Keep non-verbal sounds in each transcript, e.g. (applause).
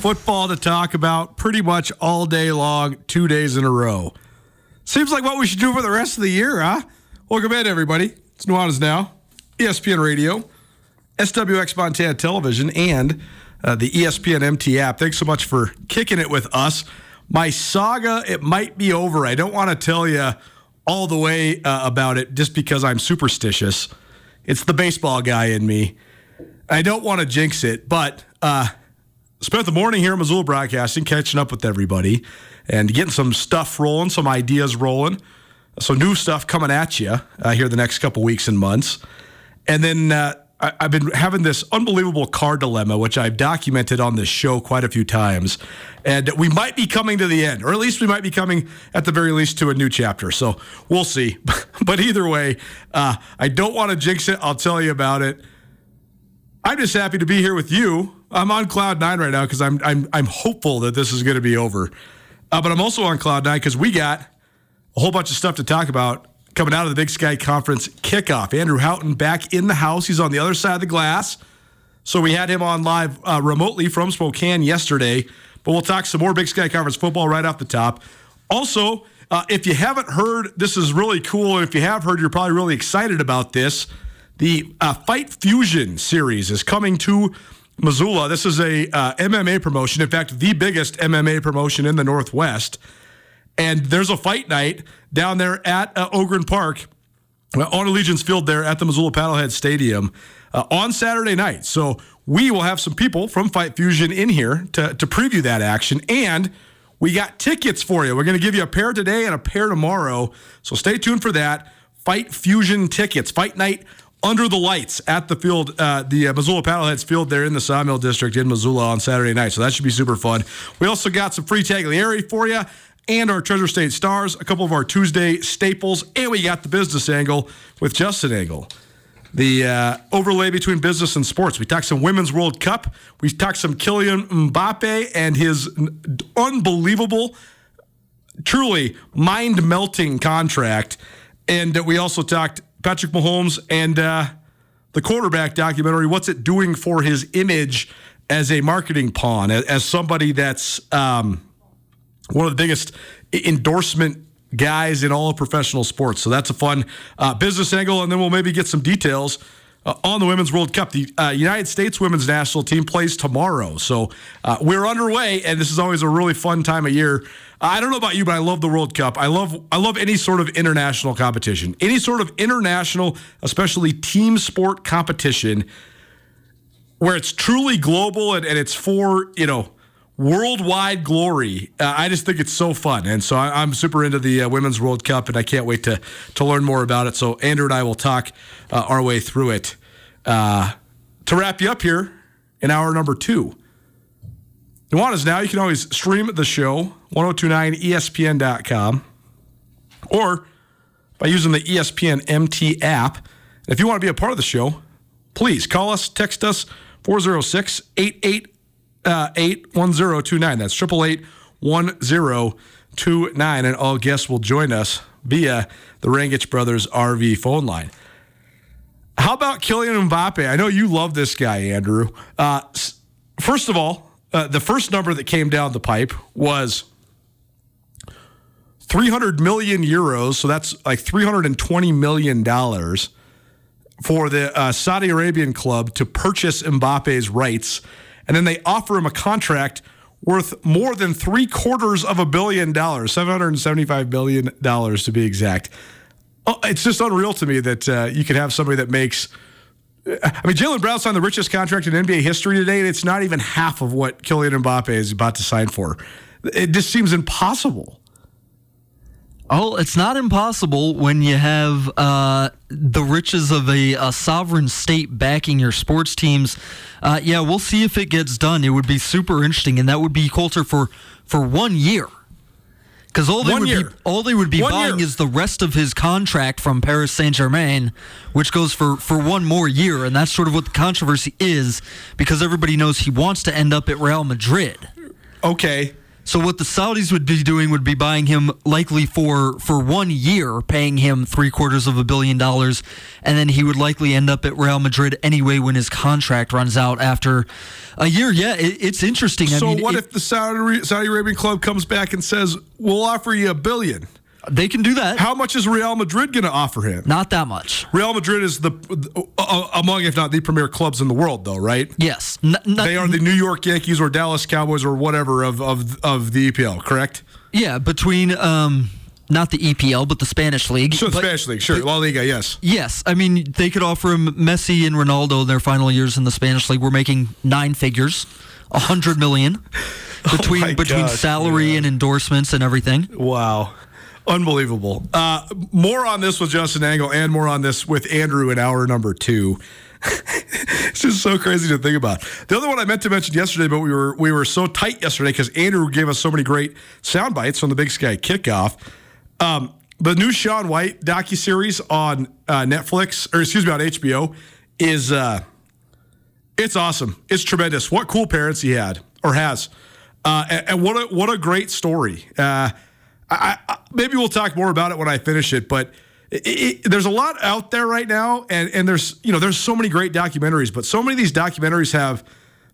Football to talk about pretty much all day long, two days in a row. Seems like what we should do for the rest of the year, huh? Welcome in, everybody. It's Nuanez Now, ESPN Radio, SWX Montana Television, and uh, the ESPN MT app. Thanks so much for kicking it with us. My saga, it might be over. I don't want to tell you all the way uh, about it just because I'm superstitious. It's the baseball guy in me. I don't want to jinx it, but uh, spent the morning here at Missoula Broadcasting, catching up with everybody and getting some stuff rolling, some ideas rolling, some new stuff coming at you uh, here the next couple weeks and months. And then uh, I, I've been having this unbelievable car dilemma, which I've documented on this show quite a few times. And we might be coming to the end, or at least we might be coming at the very least to a new chapter. So we'll see. (laughs) but either way, uh, I don't want to jinx it. I'll tell you about it. I'm just happy to be here with you. I'm on cloud nine right now because I'm I'm I'm hopeful that this is going to be over. Uh, but I'm also on cloud nine because we got a whole bunch of stuff to talk about coming out of the Big Sky Conference kickoff. Andrew Houghton back in the house. He's on the other side of the glass. So we had him on live uh, remotely from Spokane yesterday. But we'll talk some more Big Sky Conference football right off the top. Also, uh, if you haven't heard, this is really cool. And if you have heard, you're probably really excited about this. The uh, Fight Fusion series is coming to Missoula. This is a uh, MMA promotion. In fact, the biggest MMA promotion in the Northwest. And there's a fight night down there at uh, Ogren Park uh, on Allegiance Field there at the Missoula Paddlehead Stadium uh, on Saturday night. So we will have some people from Fight Fusion in here to, to preview that action. And we got tickets for you. We're going to give you a pair today and a pair tomorrow. So stay tuned for that. Fight Fusion tickets, Fight Night under the lights at the field, uh, the uh, Missoula Paddleheads field there in the Sawmill District in Missoula on Saturday night. So that should be super fun. We also got some free taglieri for you and our Treasure State Stars, a couple of our Tuesday staples, and we got the business angle with Justin Angle. The uh, overlay between business and sports. We talked some Women's World Cup. We talked some Kylian Mbappe and his unbelievable, truly mind melting contract. And we also talked Patrick Mahomes and uh, the quarterback documentary. What's it doing for his image as a marketing pawn, as, as somebody that's um, one of the biggest endorsement guys in all of professional sports. So that's a fun uh, business angle. And then we'll maybe get some details uh, on the Women's World Cup. The uh, United States women's national team plays tomorrow. So uh, we're underway, and this is always a really fun time of year I don't know about you, but I love the World Cup. I love I love any sort of international competition. Any sort of international, especially team sport competition where it's truly global and, and it's for, you know, worldwide glory. Uh, I just think it's so fun. And so I, am super into the uh, Women's World Cup and I can't wait to to learn more about it. So Andrew and I will talk uh, our way through it. Uh, to wrap you up here in hour number two. Nuanez now. You can always stream the show, 1029ESPN.com, or by using the ESPN MT app. And if you want to be a part of the show, please call us, text us, 406 888 1029. That's 888 1029. And all guests will join us via the Rangitsch Brothers RV phone line. How about Kylian Mbappe? I know you love this guy, Andrew. Uh, first of all, uh, the first number that came down the pipe was 300 million euros. So that's like 320 million dollars for the uh, Saudi Arabian club to purchase Mbappe's rights, and then they offer him a contract worth more than three quarters of a billion dollars, 775 billion dollars to be exact. Oh, it's just unreal to me that uh, you could have somebody that makes. I mean, Jaylen Brown signed the richest contract in NBA history today, and it's not even half of what Kylian Mbappe is about to sign for. It just seems impossible. Oh, it's not impossible when you have uh, the riches of a, a, sovereign state backing your sports teams. Uh, yeah, we'll see if it gets done. It would be super interesting, and that would be Colter for for one year. Because all they One would year. be all they would be One buying year. is the rest of his contract from Paris Saint Germain, which goes for for one more year, and that's sort of what the controversy is because everybody knows he wants to end up at Real Madrid. Okay. So what the Saudis would be doing would be buying him likely for for one year, paying him three quarters of a billion dollars, and then he would likely end up at Real Madrid anyway when his contract runs out after a year. Yeah, it, it's interesting. I So mean, what it- if the Saudi Saudi Arabian club comes back and says, "We'll offer you a billion? They can do that? How much is Real Madrid going to offer him? Not that much. Real Madrid is the uh, among, if not the premier clubs in the world, though, right? Yes, N- not- They are the New York Yankees or Dallas Cowboys or whatever of of, of the EPL, correct? yeah between um not the EPL but the Spanish league. Sure, But- Spanish league, sure, La Liga, yes. Yes, I mean they could offer him Messi and Ronaldo in their final years in the Spanish league. We're making nine figures, a hundred million (laughs) between Oh between gosh, salary and endorsements and everything. Wow. Unbelievable. Uh, more on this with Justin Angle and more on this with Andrew in hour number two. (laughs) it's just so crazy to think about. The other one I meant to mention yesterday, but we were we were so tight yesterday because Andrew gave us so many great sound bites from the Big Sky kickoff. Um, the new Shaun White docu series on uh, Netflix, or excuse me, on HBO, is uh, it's awesome. It's tremendous. What cool parents he had or has, uh, and, and what a what a great story. I, I, maybe we'll talk more about it when I finish it, but it, it, there's a lot out there right now, and and there's you know there's so many great documentaries, but so many of these documentaries have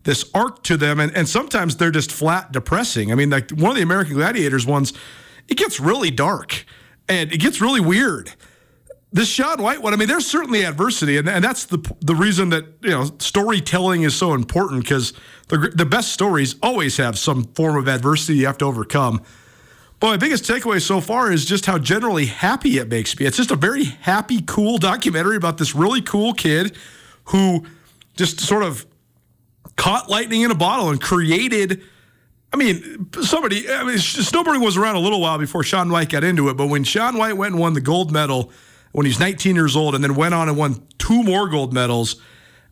this arc to them, and, and sometimes they're just flat depressing. I mean, like one of the American Gladiators ones, it gets really dark and it gets really weird this Shaun White one, I mean, there's certainly adversity, and, and that's the the reason that you know storytelling is so important because the the best stories always have some form of adversity you have to overcome. But my biggest takeaway so far is just how generally happy it makes me. It's just a very happy, cool documentary about this really cool kid who just sort of caught lightning in a bottle and created. I mean, somebody. I mean, snowboarding was around a little while before Shaun White got into it, but when Shaun White went and won the gold medal when he's 19 years old, and then went on and won two more gold medals.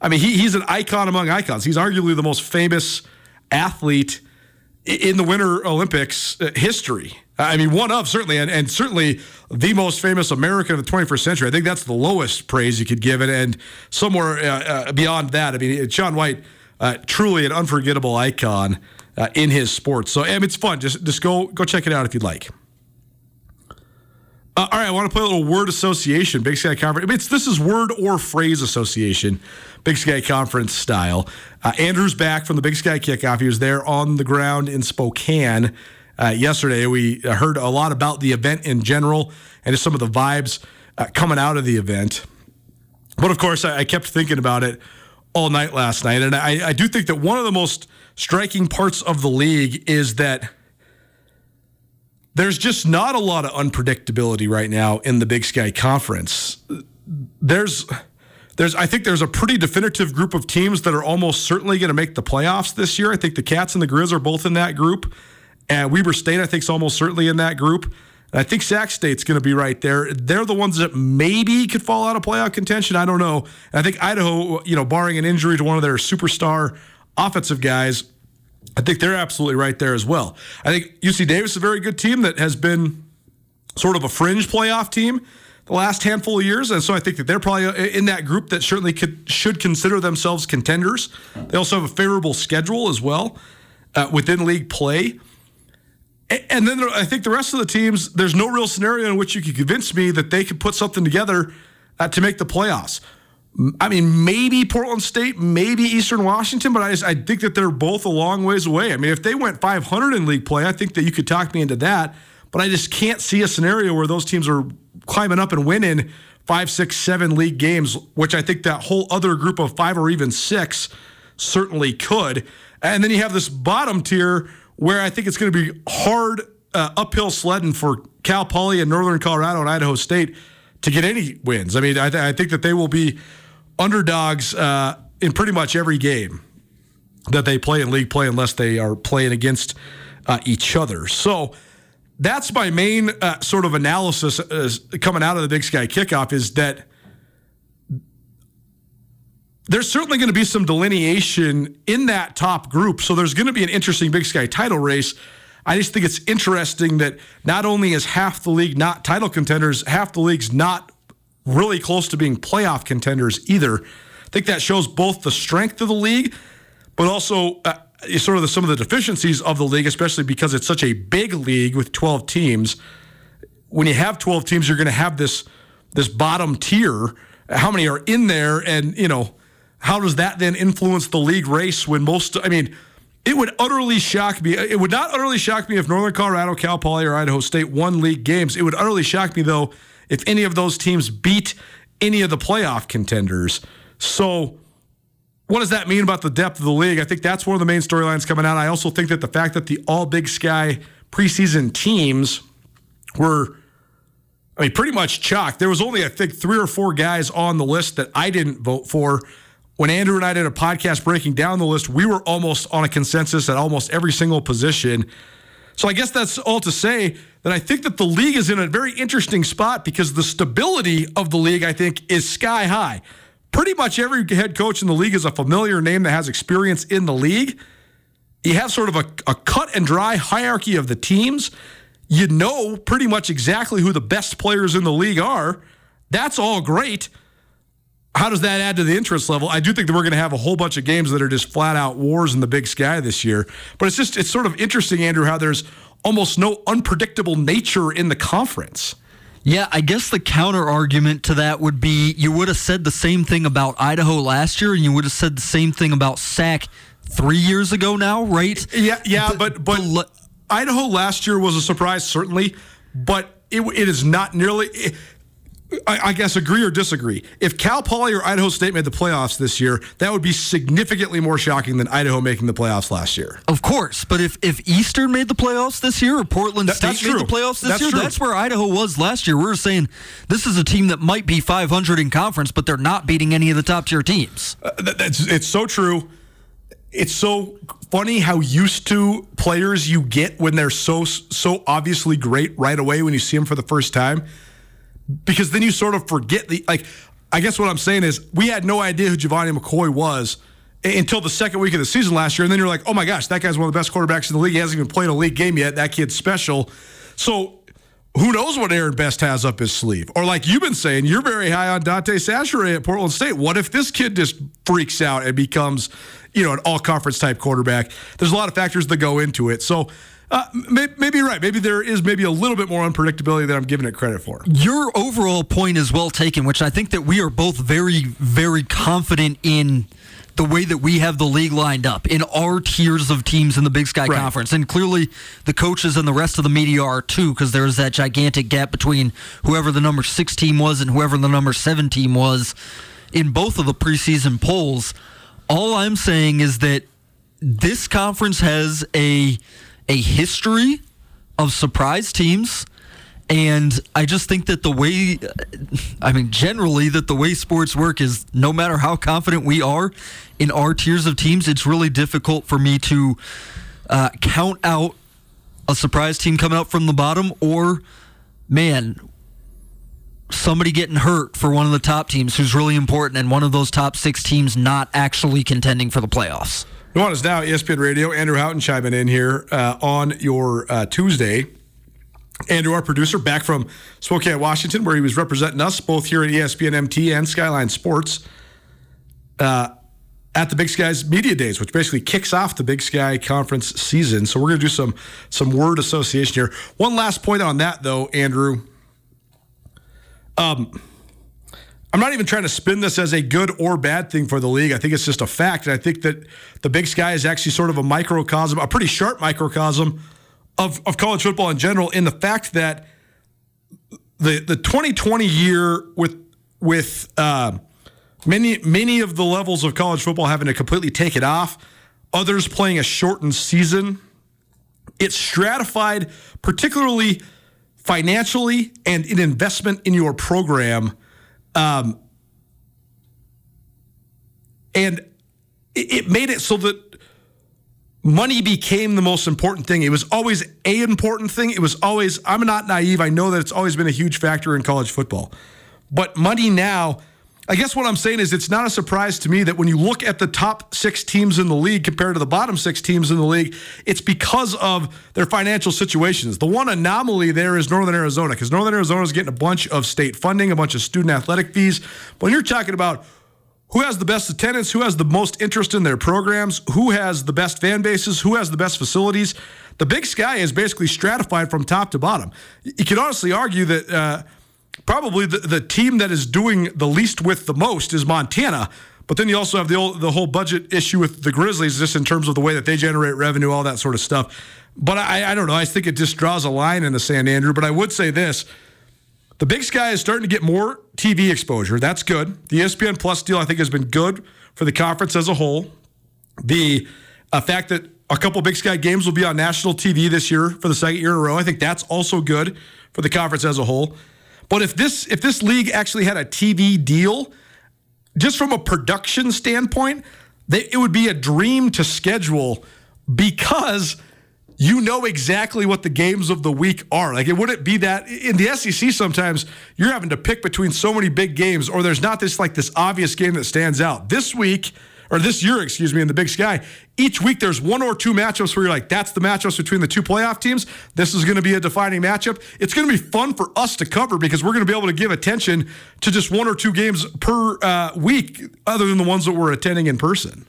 I mean, he, he's an icon among icons. He's arguably the most famous athlete in the Winter Olympics uh, history. I mean, one of certainly, and, and certainly the most famous American of the 21st century. I think that's the lowest praise you could give it, and somewhere uh, uh, beyond that. I mean, Shaun White, uh, truly an unforgettable icon uh, in his sport. So, mean, it's fun. Just just go go check it out if you'd like. Uh, all right, I want to play a little word association, Big Sky Conference. I mean, it's, this is word or phrase association, Big Sky Conference style. Uh, Andrew's back from the Big Sky kickoff. He was there on the ground in Spokane uh, yesterday. We heard a lot about the event in general and just some of the vibes uh, coming out of the event. But of course, I, I kept thinking about it all night last night. And I, I do think that one of the most striking parts of the league is that there's just not a lot of unpredictability right now in the Big Sky Conference. There's there's I think there's a pretty definitive group of teams that are almost certainly going to make the playoffs this year. I think the Cats and the Grizz are both in that group. And Weber State, I think, is almost certainly in that group. And I think Sac State's going to be right there. They're the ones that maybe could fall out of playoff contention. I don't know. And I think Idaho, you know, barring an injury to one of their superstar offensive guys, I think they're absolutely right there as well. I think UC Davis is a very good team that has been sort of a fringe playoff team the last handful of years, and so I think that they're probably in that group that certainly could should consider themselves contenders. They also have a favorable schedule as well uh, within league play. And then I think the rest of the teams, there's no real scenario in which you could convince me that they could put something together uh, to make the playoffs. I mean, maybe Portland State, maybe Eastern Washington, but I, just, I think that they're both a long ways away. I mean, if they went 500 in league play, I think that you could talk me into that. But I just can't see a scenario where those teams are climbing up and winning five, six, seven league games, which I think that whole other group of five or even six certainly could. And then you have this bottom tier where I think it's going to be hard uh, uphill sledding for Cal Poly and Northern Colorado and Idaho State to get any wins. I mean, I, th- I think that they will be underdogs uh, in pretty much every game that they play in league play, unless they are playing against uh, each other. So that's my main uh, sort of analysis coming out of the Big Sky kickoff is that there's certainly going to be some delineation in that top group. So there's going to be an interesting Big Sky title race. I just think it's interesting that not only is half the league not title contenders, half the league's not really close to being playoff contenders either. I think that shows both the strength of the league, but also uh, sort of the, some of the deficiencies of the league, especially because it's such a big league with 12 teams. When you have 12 teams, you're going to have this this bottom tier. How many are in there, and you know how does that then influence the league race when most? I mean, it would utterly shock me. It would not utterly shock me if Northern Colorado, Cal Poly, or Idaho State won league games. It would utterly shock me though if any of those teams beat any of the playoff contenders. So, what does that mean about the depth of the league? I think that's one of the main storylines coming out. I also think that the fact that the All Big Sky preseason teams were I mean, pretty much chalk. There was only, I think, three or four guys on the list that I didn't vote for when Andrew and I did a podcast breaking down the list, we were almost on a consensus at almost every single position. So I guess that's all to say that I think that the league is in a very interesting spot because the stability of the league, I think, is sky high. Pretty much every head coach in the league is a familiar name that has experience in the league. You have sort of a, a cut and dry hierarchy of the teams. You know pretty much exactly who the best players in the league are. That's all great how does that add to the interest level? I do think that we're going to have a whole bunch of games that are just flat out wars in the big sky this year. But it's just, it's sort of interesting, Andrew, how there's almost no unpredictable nature in the conference. Yeah, I guess the counter argument to that would be you would have said the same thing about Idaho last year, and you would have said the same thing about SAC three years ago now, right? Yeah, yeah, the, but but the, Idaho last year was a surprise, certainly, but it, it is not nearly. It, I, I, guess agree or disagree. If Cal Poly or Idaho State made the playoffs this year, that would be significantly more shocking than Idaho making the playoffs last year. Of course, but if if Eastern made the playoffs this year or Portland State made true. the playoffs this that's year, true. that's where Idaho was last year. We were saying this is a team that might be 500 in conference, but they're not beating any of the top tier teams. Uh, that's it's so true. It's so funny how used to players you get when they're so so obviously great right away when you see them for the first time because then you sort of forget the like. I guess what I'm saying is we had no idea who Gevani McCoy was until the second week of the season last year, and then you're like, oh my gosh, that guy's one of the best quarterbacks in the league. He hasn't even played a league game yet. That kid's special. So who knows what Aaron Best has up his sleeve? Or like you've been saying, you're very high on Dante Chachere at Portland State. What if this kid just freaks out and becomes, you know, an all conference type quarterback? There's a lot of factors that go into it. So uh, maybe, maybe you're right. Maybe there is maybe a little bit more unpredictability than I'm giving it credit for. Your overall point is well taken, which I think that we are both very, very confident in the way that we have the league lined up in our tiers of teams in the Big Sky right. Conference. And clearly the coaches and the rest of the media are too, because there's that gigantic gap between whoever the number six team was and whoever the number seven team was in both of the preseason polls. All I'm saying is that this conference has a a history of surprise teams. And I just think that the way, I mean, generally, that the way sports work is no matter how confident we are in our tiers of teams, it's really difficult for me to uh, count out a surprise team coming up from the bottom or, man, somebody getting hurt for one of the top teams who's really important and one of those top six teams not actually contending for the playoffs. Nuanez Now, ESPN Radio. Andrew Houghton chiming in here uh, on your uh, Tuesday. Andrew, our producer, back from Spokane, Washington, where he was representing us both here at ESPN MT and Skyline Sports uh, at the Big Skies Media Days, which basically kicks off the Big Sky Conference season. So we're going to do some some word association here. One last point on that, though, Andrew. Um, I'm not even trying to spin this as a good or bad thing for the league. I think it's just a fact, and I think that the Big Sky is actually sort of a microcosm, a pretty sharp microcosm of, of college football in general in the fact that the the 2020 year with with uh, many many of the levels of college football having to completely take it off, others playing a shortened season, it's stratified particularly financially and in investment in your program. Um, and it, made it so that money became the most important thing. It was always a important thing. It was always, I'm not naive. I know that it's always been a huge factor in college football. But money now, I guess what I'm saying is it's not a surprise to me that when you look at the top six teams in the league compared to the bottom six teams in the league, it's because of their financial situations. The one anomaly there is Northern Arizona, because Northern Arizona is getting a bunch of state funding, a bunch of student athletic fees. But when you're talking about who has the best attendance, who has the most interest in their programs, who has the best fan bases, who has the best facilities. The Big Sky is basically stratified from top to bottom. You could honestly argue that uh, probably the, the team that is doing the least with the most is Montana. But then you also have the old, the whole budget issue with the Grizzlies, just in terms of the way that they generate revenue, all that sort of stuff. But I, I don't know. I think it just draws a line in the sand, Andrew. But I would say this the Big Sky is starting to get more TV exposure. That's good. The ESPN Plus deal, I think, has been good for the conference as a whole. The uh, fact that a couple Big Sky games will be on national TV this year for the second year in a row, I think that's also good for the conference as a whole. But if this if this league actually had a TV deal, just from a production standpoint, they, it would be a dream to schedule because you know exactly what the games of the week are. Like it wouldn't be that in the SEC sometimes you're having to pick between so many big games or there's not this like this obvious game that stands out. This week or this year, excuse me, in the Big Sky, each week there's one or two matchups where you're like, that's the matchups between the two playoff teams. This is going to be a defining matchup. It's going to be fun for us to cover because we're going to be able to give attention to just one or two games per uh, week, other than the ones that we're attending in person.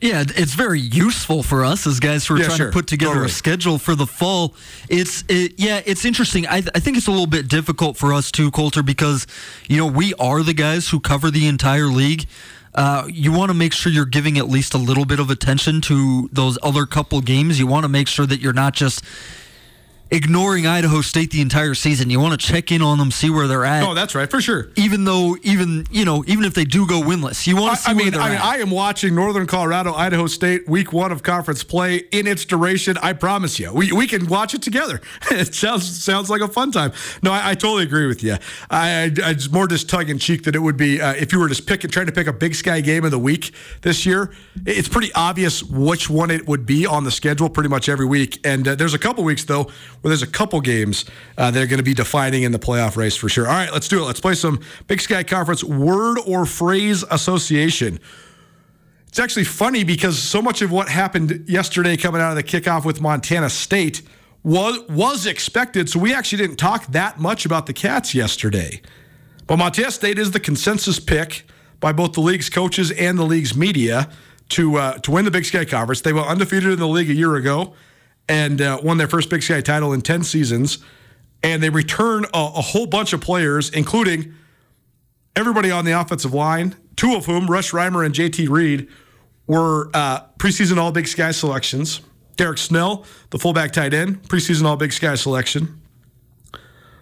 Yeah, it's very useful for us as guys who are Yeah, trying sure. to put together Totally. a schedule for the fall. It's it, yeah, it's interesting. I, I think it's a little bit difficult for us too, Colter, because you know we are the guys who cover the entire league. Uh, you want to make sure you're giving at least a little bit of attention to those other couple games. You want to make sure that you're not just ignoring Idaho State the entire season. You want to check in on them, see where they're at. Oh, that's right, for sure. even though, even you know, even if they do go winless, you want to see I, I where mean, they're I, mean, at. I am watching Northern Colorado, Idaho State, week one of conference play in its duration. I promise you, we, we can watch it together. (laughs) it sounds sounds like a fun time. No, I, I totally agree with you. I, I, it's more just tongue in cheek that it would be uh, if you were just picking, trying to pick a Big Sky game of the week this year. It's pretty obvious which one it would be on the schedule pretty much every week. And uh, there's a couple weeks though where there's a couple games uh, that are going to be defining in the playoff race for sure. All right, let's do it. Let's play some Big Sky Conference word or phrase association. It's actually funny because so much of what happened yesterday coming out of the kickoff with Montana State was was expected. So we actually didn't talk that much about the Cats yesterday. But Montana State is the consensus pick by both the league's coaches and the league's media to uh, to win the Big Sky Conference. They were undefeated in the league a year ago and uh, won their first Big Sky title in ten seasons. And they return a, a whole bunch of players, including everybody on the offensive line, two of whom, Rush Reimer and JT Reed, were uh, preseason All Big Sky selections. Derryk Snell, the fullback tight end, preseason All Big Sky selection.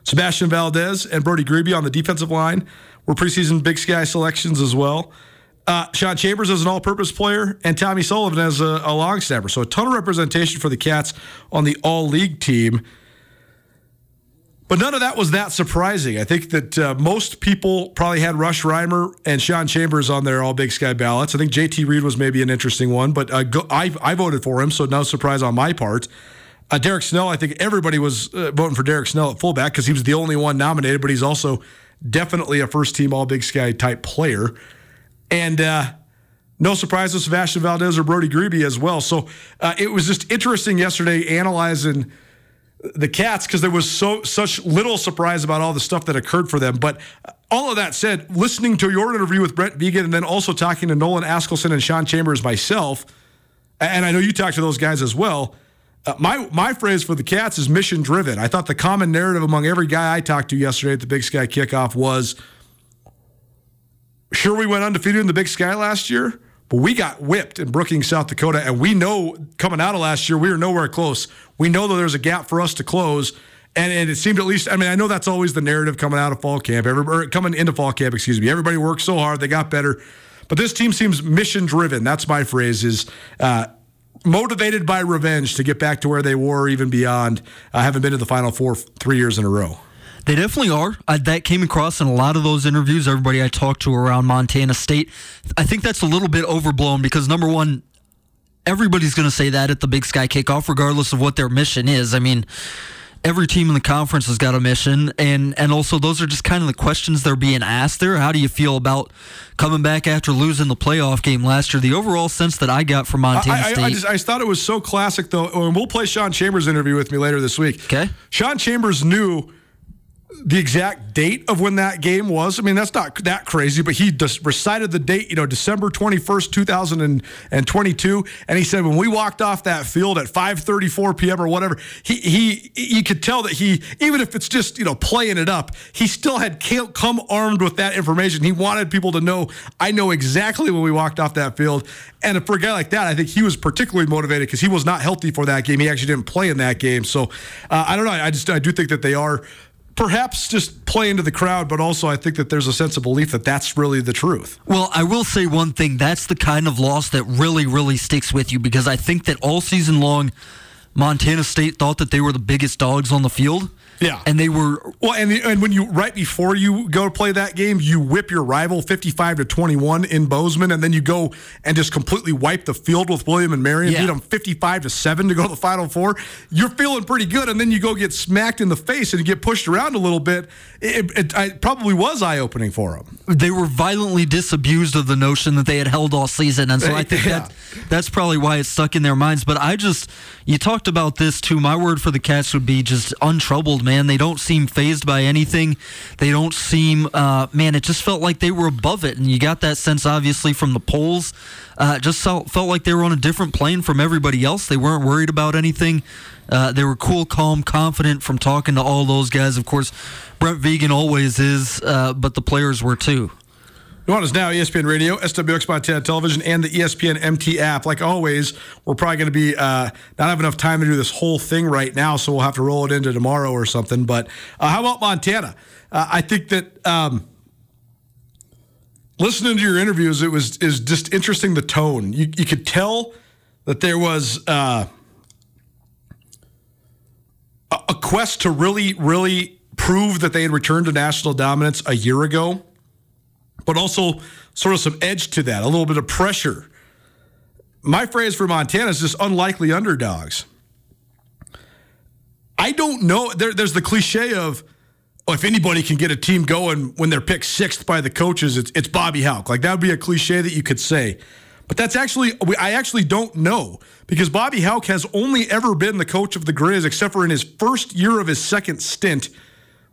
Sebastian Valdez and Brody Grebe on the defensive line were preseason Big Sky selections as well. Uh, Sean Chambers as an all-purpose player and Tommy Sullivan as a, a long snapper. So a ton of representation for the Cats on the all-league team. But none of that was that surprising. I think that uh, most people probably had Rush Reimer and Sean Chambers on their All Big Sky ballots. I think JT Reed was maybe an interesting one, but uh, go, I, I voted for him, so no surprise on my part. Uh, Derryk Snell, I think everybody was uh, voting for Derryk Snell at fullback because he was the only one nominated, but he's also definitely a first team All Big Sky type player. And uh, no surprise with Sebastian Valdez or Brody Grebe as well. So uh, it was just interesting yesterday analyzing the Cats because there was so such little surprise about all the stuff that occurred for them. But all of that said, listening to your interview with Brent Vigen and then also talking to Nolan Askelson and Sean Chambers myself, and I know you talked to those guys as well. Uh, my my phrase for the Cats is mission driven. I thought the common narrative among every guy I talked to yesterday at the Big Sky kickoff was sure we went undefeated in the Big Sky last year, but we got whipped in Brookings, South Dakota, and we know coming out of last year we were nowhere close. We know that there's a gap for us to close. And, and it seemed at least, I mean, I know that's always the narrative coming out of fall camp, everybody, coming into fall camp, excuse me. Everybody worked so hard, they got better. But this team seems mission driven. That's my phrase is uh, motivated by revenge to get back to where they were, even beyond. I uh, haven't been to the Final Four three years in a row. They definitely are. Uh, that came across in a lot of those interviews. Everybody I talked to around Montana State. I think that's a little bit overblown because number one, everybody's going to say that at the Big Sky kickoff, regardless of what their mission is. I mean, every team in the conference has got a mission, and and also those are just kind of the questions they're being asked there. How do you feel about coming back after losing the playoff game last year? The overall sense that I got from Montana I, State. I, I, just, I thought it was so classic, though. And we'll play Sean Chambers' interview with me later this week. Okay. Sean Chambers knew the exact date of when that game was. I mean, that's not that crazy, but he just recited the date, you know, December 21st, 2022. And he said, when we walked off that field at 5.34 p.m. or whatever, he, he, you could tell that he, even if it's just, you know, playing it up, he still had come armed with that information. He wanted people to know, I know exactly when we walked off that field. And for a guy like that, I think he was particularly motivated because he was not healthy for that game. He actually didn't play in that game. So uh, I don't know. I just, I do think that they are perhaps just play into the crowd, but also I think that there's a sense of belief that that's really the truth. Well, I will say one thing. That's the kind of loss that really, really sticks with you because I think that all season long, Montana State thought that they were the biggest dogs on the field. Yeah, and they were well, and and when you right before you go play that game, you whip your rival fifty-five to twenty-one in Bozeman, and then you go and just completely wipe the field with William and Marion, yeah. beat them fifty-five to seven to go to the Final Four. You're feeling pretty good, and then you go get smacked in the face and you get pushed around a little bit. It, it, it probably was eye-opening for them. They were violently disabused of the notion that they had held all season, and so I think yeah. (laughs) that that's probably why it stuck in their minds. But I just you talked about this too. My word for the Cats would be just untroubled, man man. They don't seem phased by anything. They don't seem, uh, man, it just felt like they were above it. And you got that sense, obviously, from the polls. Uh, just felt, felt like they were on a different plane from everybody else. They weren't worried about anything. Uh, they were cool, calm, confident from talking to all those guys. Of course, Brent Vigen always is, uh, but the players were too. Nuanez Now, ESPN Radio, SWX Montana Television, and the ESPN MT app. Like always, we're probably going to be uh, not have enough time to do this whole thing right now, so we'll have to roll it into tomorrow or something. But uh, how about Montana? Uh, I think that um, listening to your interviews, it was is just interesting the tone. You, you could tell that there was uh, a quest to really, really prove that they had returned to national dominance a year ago but also sort of some edge to that, a little bit of pressure. My phrase for Montana is just unlikely underdogs. I don't know. There, there's the cliche of, oh, if anybody can get a team going when they're picked sixth by the coaches, it's, it's Bobby Hauck. Like that would be a cliche that you could say. But that's actually, I actually don't know because Bobby Hauck has only ever been the coach of the Grizz, except for in his first year of his second stint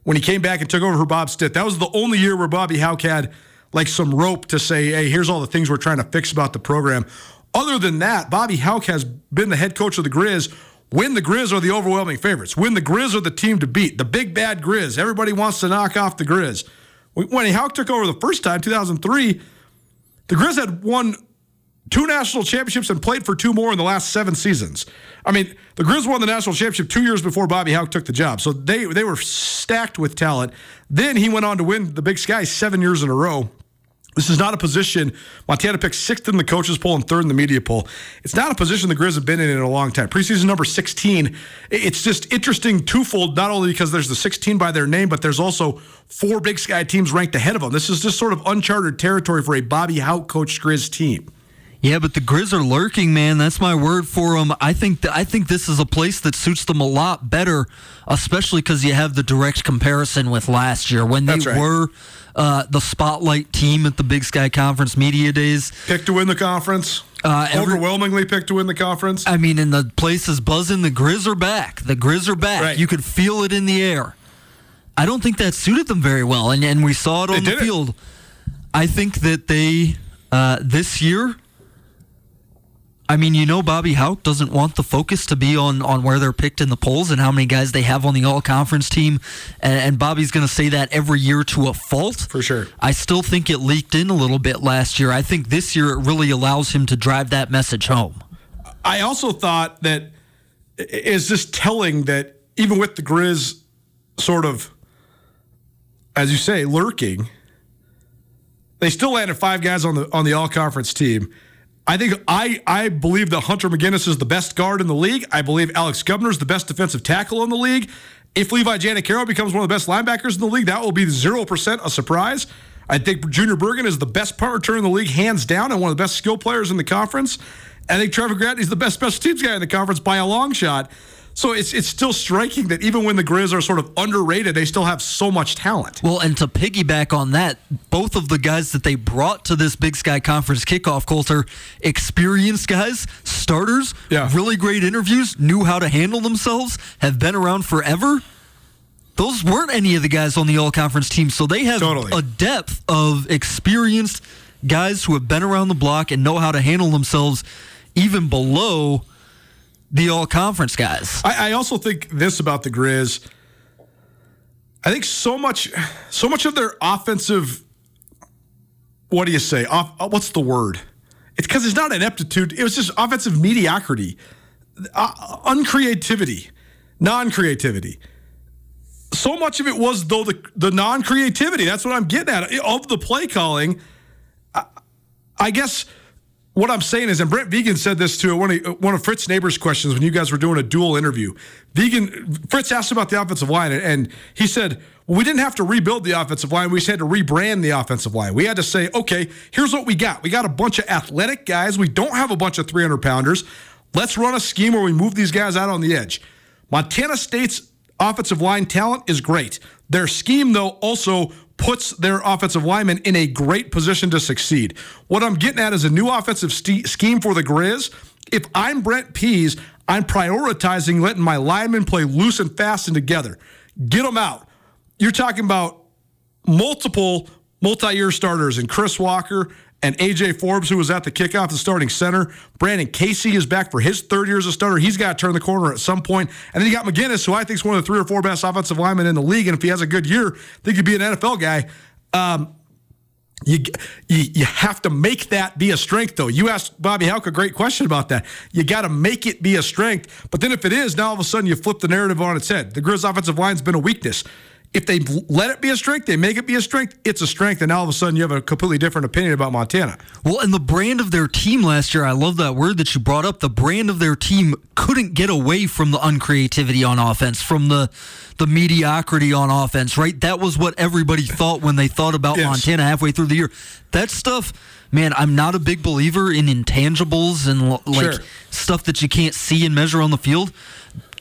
when he came back and took over for Bob Stitt. That was the only year where Bobby Hauck had like some rope to say, hey, here's all the things we're trying to fix about the program. Other than that, Bobby Hauck has been the head coach of the Grizz when the Grizz are the overwhelming favorites, when the Grizz are the team to beat, the big bad Grizz. Everybody wants to knock off the Grizz. When Hauck took over the first time, 2003, the Grizz had won two national championships and played for two more in the last seven seasons. I mean, the Grizz won the national championship two years before Bobby Hauck took the job, so they they were stacked with talent. Then he went on to win the Big Sky seven years in a row This is not a position. Montana picked sixth in the coaches poll and third in the media poll. It's not a position the Grizz have been in in a long time. Preseason number 16. It's just interesting twofold, not only because there's the 16 by their name, but there's also four Big Sky teams ranked ahead of them. This is just sort of uncharted territory for a Bobby Hauck coached Grizz team. Yeah, but the Grizz are lurking, man. That's my word for them. I think th- I think this is a place that suits them a lot better, especially because you have the direct comparison with last year when they right. were uh, the spotlight team at the Big Sky Conference media days. Picked to win the conference. Uh, every- Overwhelmingly picked to win the conference. I mean, and the place is buzzing. The Grizz are back. The Grizz are back. Right. You could feel it in the air. I don't think that suited them very well, and and we saw it on the field. I think that they uh, this year. I mean, you know, Bobby Hauck doesn't want the focus to be on on where they're picked in the polls and how many guys they have on the All Conference team, and, and Bobby's going to say that every year to a fault. For sure. I still think it leaked in a little bit last year. I think this year it really allows him to drive that message home. I also thought that i- is just telling that even with the Grizz sort of, as you say, lurking, they still landed five guys on the on the all conference team. I think I I believe that Hunter Mayginnes is the best guard in the league. I believe Alex Gubner is the best defensive tackle in the league. If Levi Janacaro becomes one of the best linebackers in the league, that will be zero percent a surprise. I think Junior Bergen is the best punt returner in the league, hands down, and one of the best skill players in the conference. I think Trevor Grant is the best special teams guy in the conference by a long shot. So it's it's still striking that even when the Grizz are sort of underrated, they still have so much talent. Well, and to piggyback on that, both of the guys that they brought to this Big Sky Conference kickoff, Colter, experienced guys, starters, Yeah. really great interviews, knew how to handle themselves, have been around forever. Those weren't any of the guys on the All Conference team, so they have Totally. a depth of experienced guys who have been around the block and know how to handle themselves, even below the All Conference guys. I, I also think this about the Grizz. I think so much, so much of their offensive. What do you say? Off, uh, what's the word? It's because it's not ineptitude. It was just offensive mediocrity, uh, uncreativity, non-creativity. So much of it was though the the non-creativity. That's what I'm getting at of the play calling. I, I guess what I'm saying is, and Brent Vigen said this to one of one of Fritz Neighbor's questions when you guys were doing a dual interview. Vigen Fritz asked about the offensive line, and he said, "Well, we didn't have to rebuild the offensive line. We just had to rebrand the offensive line. We had to say, okay, here's what we got. We got a bunch of athletic guys. We don't have a bunch of 300 pounders. Let's run a scheme where we move these guys out on the edge. Montana State's offensive line talent is great. Their scheme, though, also puts their offensive linemen in a great position to succeed. What I'm getting at is a new offensive st- scheme for the Grizz. If I'm Brent Pease, I'm prioritizing letting my linemen play loose and fast and together. Get them out. You're talking about multiple multi-year starters and Chris Walker and AJ Forbes, who was at the kickoff, the starting center. Brandon Casey is back for his third year as a starter. He's got to turn the corner at some point. And then you got Mayginnes, who I think is one of the three or four best offensive linemen in the league. And if he has a good year, I think he'd be an NFL guy. Um, you, you you have to make that be a strength, though. You asked Bobby Hauck a great question about that. You got to make it be a strength. But then if it is, now all of a sudden you flip the narrative on its head. The Grizz offensive line's been a weakness. If they let it be a strength, they make it be a strength, it's a strength. And now all of a sudden you have a completely different opinion about Montana. Well, and the brand of their team last year, I love that word that you brought up. The brand of their team couldn't get away from the uncreativity on offense, from the the mediocrity on offense, right? That was what everybody thought when they thought about Yes. Montana halfway through the year. That stuff, man, I'm not a big believer in intangibles and like Sure. stuff that you can't see and measure on the field.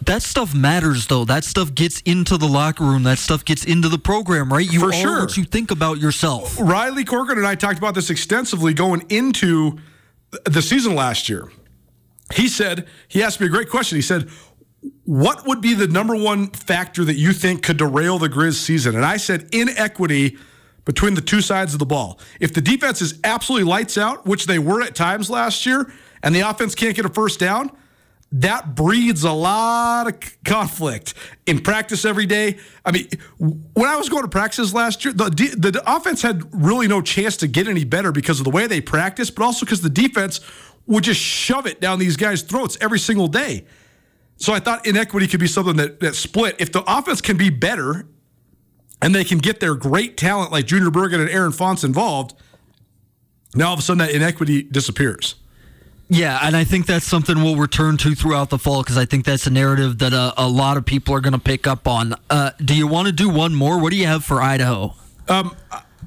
That stuff matters, though. That stuff gets into the locker room. That stuff gets into the program, right? You For are sure. what you think about yourself. Riley Corcoran and I talked about this extensively going into the season last year. He said, he asked me a great question. He said, What would be the number one factor that you think could derail the Grizz season? And I said, inequity between the two sides of the ball. If the defense is absolutely lights out, which they were at times last year, and the offense can't get a first down, that breeds a lot of conflict in practice every day. I mean, when I was going to practices last year, the the offense had really no chance to get any better because of the way they practiced, but also because the defense would just shove it down these guys' throats every single day. So I thought inequity could be something that that split. If the offense can be better and they can get their great talent like Junior Bergen and Aaron Fonts involved, Now all of a sudden that inequity disappears. Yeah, and I think that's something we'll return to throughout the fall because I think that's a narrative that uh, a lot of people are going to pick up on. Uh, do you want to do one more? What do you have for Idaho? Um,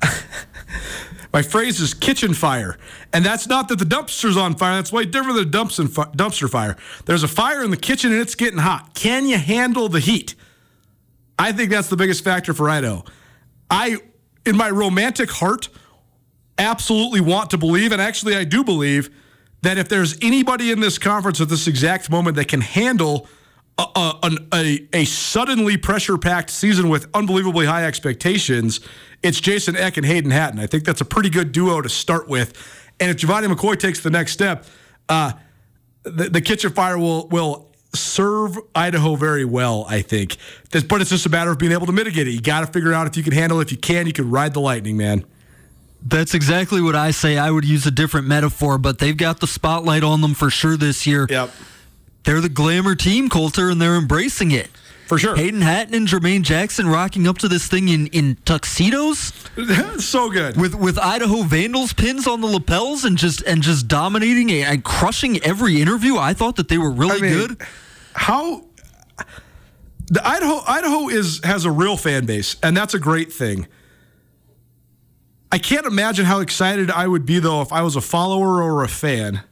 (laughs) my phrase is kitchen fire, and that's not that the dumpster's on fire. That's way different than a dumpster fire. There's a fire in the kitchen and it's getting hot. Can you handle the heat? I think that's the biggest factor for Idaho. I, in my romantic heart, absolutely want to believe, and actually I do believe that if there's anybody in this conference at this exact moment that can handle a, a, a, a suddenly pressure packed season with unbelievably high expectations, it's Jason Eck and Hayden Hatten. I think that's a pretty good duo to start with. And if Gevani McCoy takes the next step, uh, the, the kitchen fire will will serve Idaho very well, I think. But it's just a matter of being able to mitigate it. You got to figure out if you can handle it. If you can, you can ride the lightning, man. That's exactly what I say. I would use a different metaphor, but they've got the spotlight on them for sure this year. Yep. They're the glamour team, Colter, and they're embracing it. For sure. Hayden Hatten and Jermaine Jackson rocking up to this thing in, in tuxedos. (laughs) so good. With with Idaho Vandals pins on the lapels and just and just dominating and crushing every interview. I thought that they were really I mean, good. How the Idaho Idaho is has a real fan base, and that's a great thing. I can't imagine how excited I would be though if I was a follower or a fan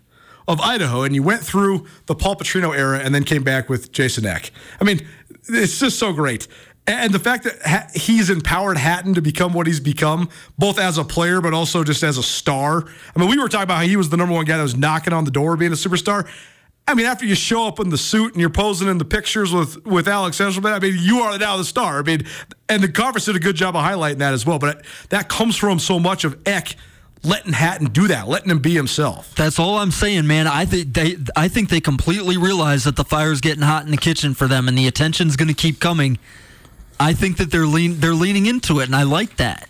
of Idaho and you went through the Paul Petrino era and then came back with Jason Eck. I mean, it's just so great. And the fact that he's empowered Hatten to become what he's become, both as a player, but also just as a star. I mean, we were talking about how he was the number one guy that was knocking on the door being a superstar. I mean, after you show up in the suit and you're posing in the pictures with with Alex Eshelman, I mean, you are now the star. I mean, and the conference did a good job of highlighting that as well. But that comes from so much of Eck letting Hatten do that, letting him be himself. That's all I'm saying, man. I think they, I think they completely realize that the fire's getting hot in the kitchen for them, and the attention's going to keep coming. I think that they're lean, they're leaning into it, and I like that.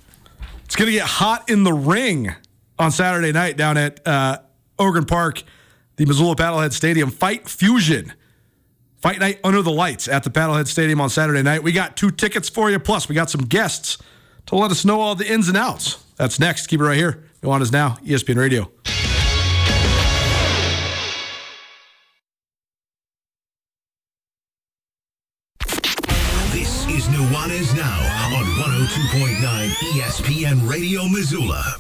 It's going to get hot in the ring on Saturday night down at uh, Ogren Park the Missoula Paddlehead Stadium Fight Fusion. Fight night under the lights at the Paddlehead Stadium on Saturday night. We got two tickets for you, plus we got some guests to let us know all the ins and outs. That's next. Keep it right here. Nuanez Now, ESPN Radio. This is Nuanez Now on 102.9 ESPN Radio Missoula.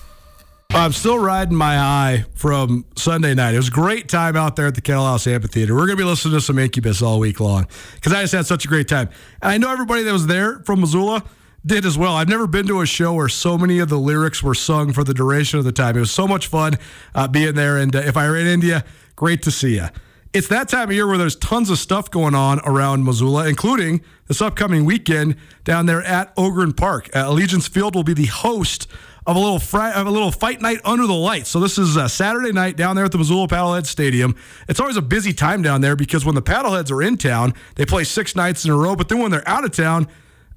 I'm still riding my high from Sunday night. It was a great time out there at the Kettle House Amphitheater. We're going to be listening to some Incubus all week long because I just had such a great time. And I know everybody that was there from Missoula did as well. I've never been to a show where so many of the lyrics were sung for the duration of the time. It was so much fun uh, being there. And uh, if I were in India, great to see you. It's that time of year where there's tons of stuff going on around Missoula, including this upcoming weekend down there at Ogren Park. Uh, Allegiance Field will be the host of a little of a little fight night under the lights. So this is a Saturday night down there at the Missoula Paddlehead Stadium. It's always a busy time down there because when the Paddleheads are in town, they play six nights in a row. But then when they're out of town,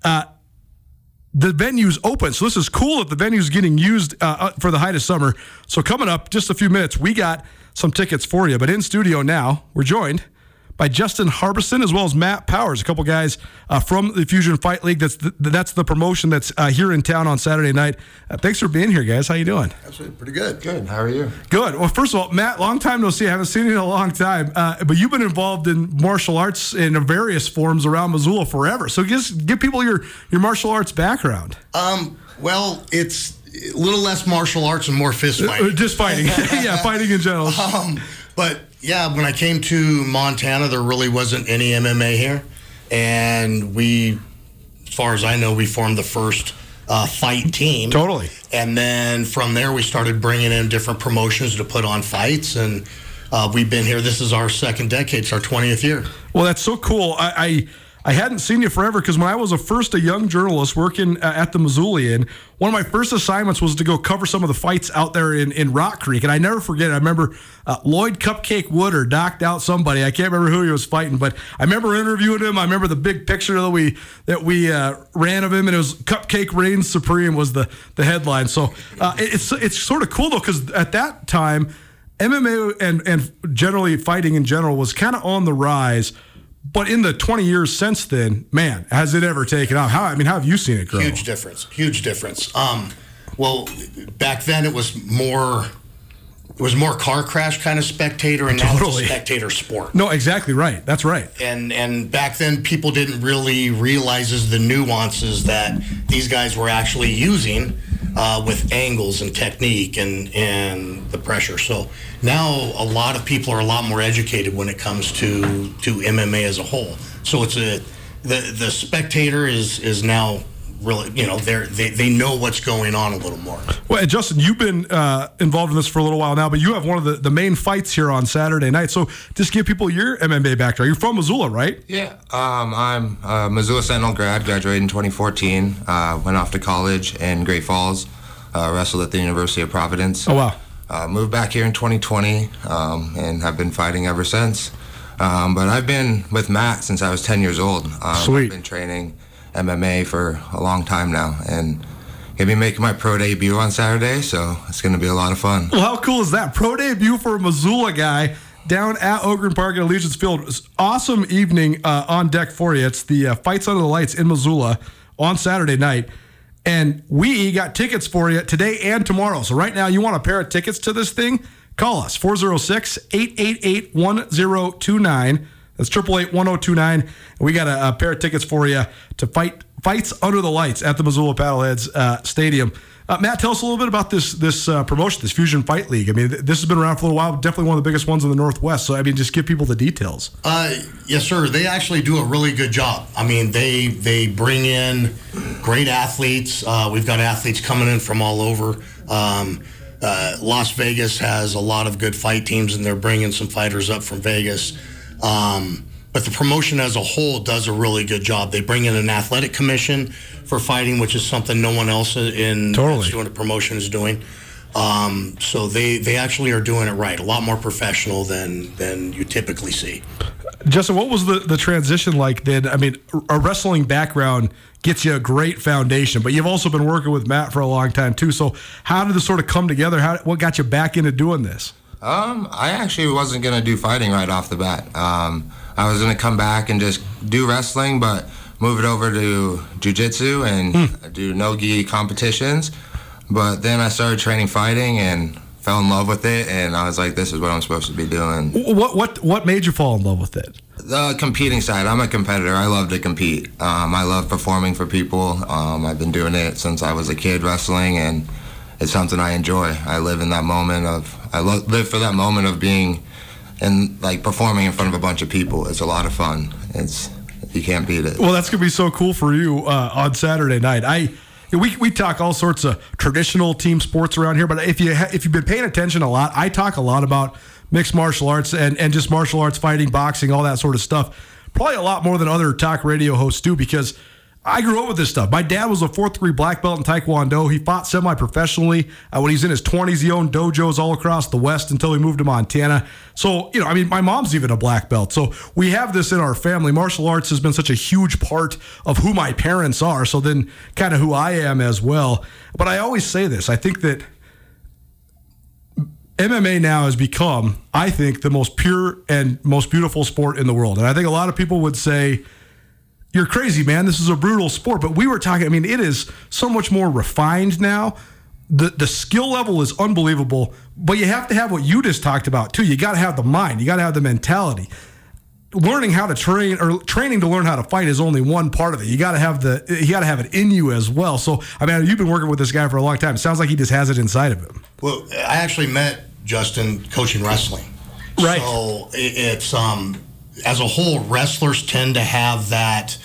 uh, the venue's open. So this is cool that the venue's getting used uh, uh, for the height of summer. So coming up, just a few minutes, we got some tickets for you. But in studio now, we're joined by Justin Harbison as well as Matt Powers, a couple guys uh, from the Fusion Fight League. That's the, that's the promotion that's uh, here in town on Saturday night. Uh, thanks for being here, guys. How you doing? Absolutely, pretty good. Good. How are you? Good. Well, first of all, Matt, long time no see. I haven't seen you in a long time, uh, but you've been involved in martial arts in various forms around Missoula forever. So just give people your your martial arts background. Um. Well, it's a little less martial arts and more fist uh, fighting. Just fighting. (laughs) yeah, fighting in general. Um, but yeah, when I came to Montana, there really wasn't any MMA here, and we, as far as I know, we formed the first uh, fight team. Totally. And then from there, we started bringing in different promotions to put on fights, and uh, we've been here. This is our second decade. It's our twentieth year. Well, that's so cool. I, I I hadn't seen you forever because when I was a first a young journalist working uh, at the Missoulian, one of my first assignments was to go cover some of the fights out there in, in Rock Creek. And I never forget it. I remember uh, Lloyd Cupcake Wooder knocked out somebody. I can't remember who he was fighting, but I remember interviewing him. I remember the big picture that we that we uh, ran of him, and it was Cupcake Reigns Supreme was the the headline. So uh, it's it's sort of cool though because at that time, MMA and and generally fighting in general was kind of on the rise but in the 20 years since then, man, has it ever taken off? How I mean, how have you seen it grow? Huge difference. Huge difference. Um, well, back then it was more it was more car crash kind of spectator, and now it's a spectator sport. No, exactly right. That's right. And and back then, people didn't really realize the nuances that these guys were actually using uh, with angles and technique and and the pressure. So now a lot of people are a lot more educated when it comes to to MMA as a whole. So it's a the the spectator is is now really you know they're they, they know what's going on a little more. Well, and Justin, you've been uh, involved in this for a little while now, but you have one of the, the main fights here on Saturday night. So just give people your MMA background. You're from Missoula, right? Yeah, um, I'm a Missoula Sentinel grad, graduated in 2014. Uh, went off to college in Great Falls, uh, wrestled at the University of Providence. Oh, wow. Uh, moved back here in 2020 um, and have been fighting ever since. Um, but I've been with Matt since I was 10 years old. Um, Sweet. I've been training MMA for a long time now, and gonna be making my pro debut on Saturday, so it's gonna be a lot of fun. Well, how cool is that? Pro debut for a Missoula guy down at Ogren Park at Allegiance Field. Awesome evening uh, on deck for you. It's the uh, Fights Under the Lights in Missoula on Saturday night. And we got tickets for you today and tomorrow. So, right now, you want a pair of tickets to this thing? Call us 406 888 1029. That's 888 1029. And we got a, a pair of tickets for you to fight fights under the lights at the Missoula Paddleheads uh, Stadium. Uh, Matt, tell us a little bit about this this uh, promotion, this Fusion Fight League. I mean, th- this has been around for a little while. Definitely one of the biggest ones in the Northwest. So, I mean, just give people the details. Uh, yes, sir. They actually do a really good job. I mean, they they bring in great athletes. Uh, we've got athletes coming in from all over. Um, uh, Las Vegas has a lot of good fight teams, and they're bringing some fighters up from Vegas. Um, but the promotion as a whole does a really good job. They bring in an athletic commission for fighting, which is something no one else in Totally. doing the promotion is doing. Um, so they, they actually are doing it right, a lot more professional than than you typically see. Justin, what was the, the transition like then? I mean, a wrestling background gets you a great foundation, but you've also been working with Matt for a long time too. So, how did this sort of come together? How, what got you back into doing this? Um, I actually wasn't gonna do fighting right off the bat. Um, I was gonna come back and just do wrestling, but move it over to jujitsu and do no gi competitions. But then I started training fighting and fell in love with it, and I was like, "This is what I'm supposed to be doing." What what what made you fall in love with it? The competing side, I'm a competitor. I love to compete. Um, I love performing for people. Um, I've been doing it since I was a kid, wrestling, and it's something I enjoy. I live in that moment of, I lo- live for that moment of being and like performing in front of a bunch of people. It's a lot of fun. It's, you can't beat it. Well, that's gonna be so cool for you uh, on Saturday night. I we, we talk all sorts of traditional team sports around here, but if you ha- if you've been paying attention a lot, I talk a lot about mixed martial arts and and just martial arts, fighting, boxing, all that sort of stuff. Probably a lot more than other talk radio hosts do because I grew up with this stuff. My dad was a fourth degree black belt in Taekwondo. He fought semi professionally. Uh, when he's in his 20s, he owned dojos all across the West until he moved to Montana. So, you know, I mean, my mom's even a black belt. So we have this in our family. Martial arts has been such a huge part of who my parents are. So then kind of who I am as well. But I always say this I think that MMA now has become, I think, the most pure and most beautiful sport in the world. And I think a lot of people would say, you're crazy, man. This is a brutal sport. But we were talking, I mean, it is so much more refined now. The, the skill level is unbelievable, but you have to have what you just talked about too. You got to have the mind, you got to have the mentality. Learning how to train or training to learn how to fight is only one part of it. You got to have the you got to have it in you as well. So, I mean, you've been working with this guy for a long time. It sounds like he just has it inside of him. Well, I actually met Justin coaching wrestling. Right. So it's um, as a whole, wrestlers tend to have that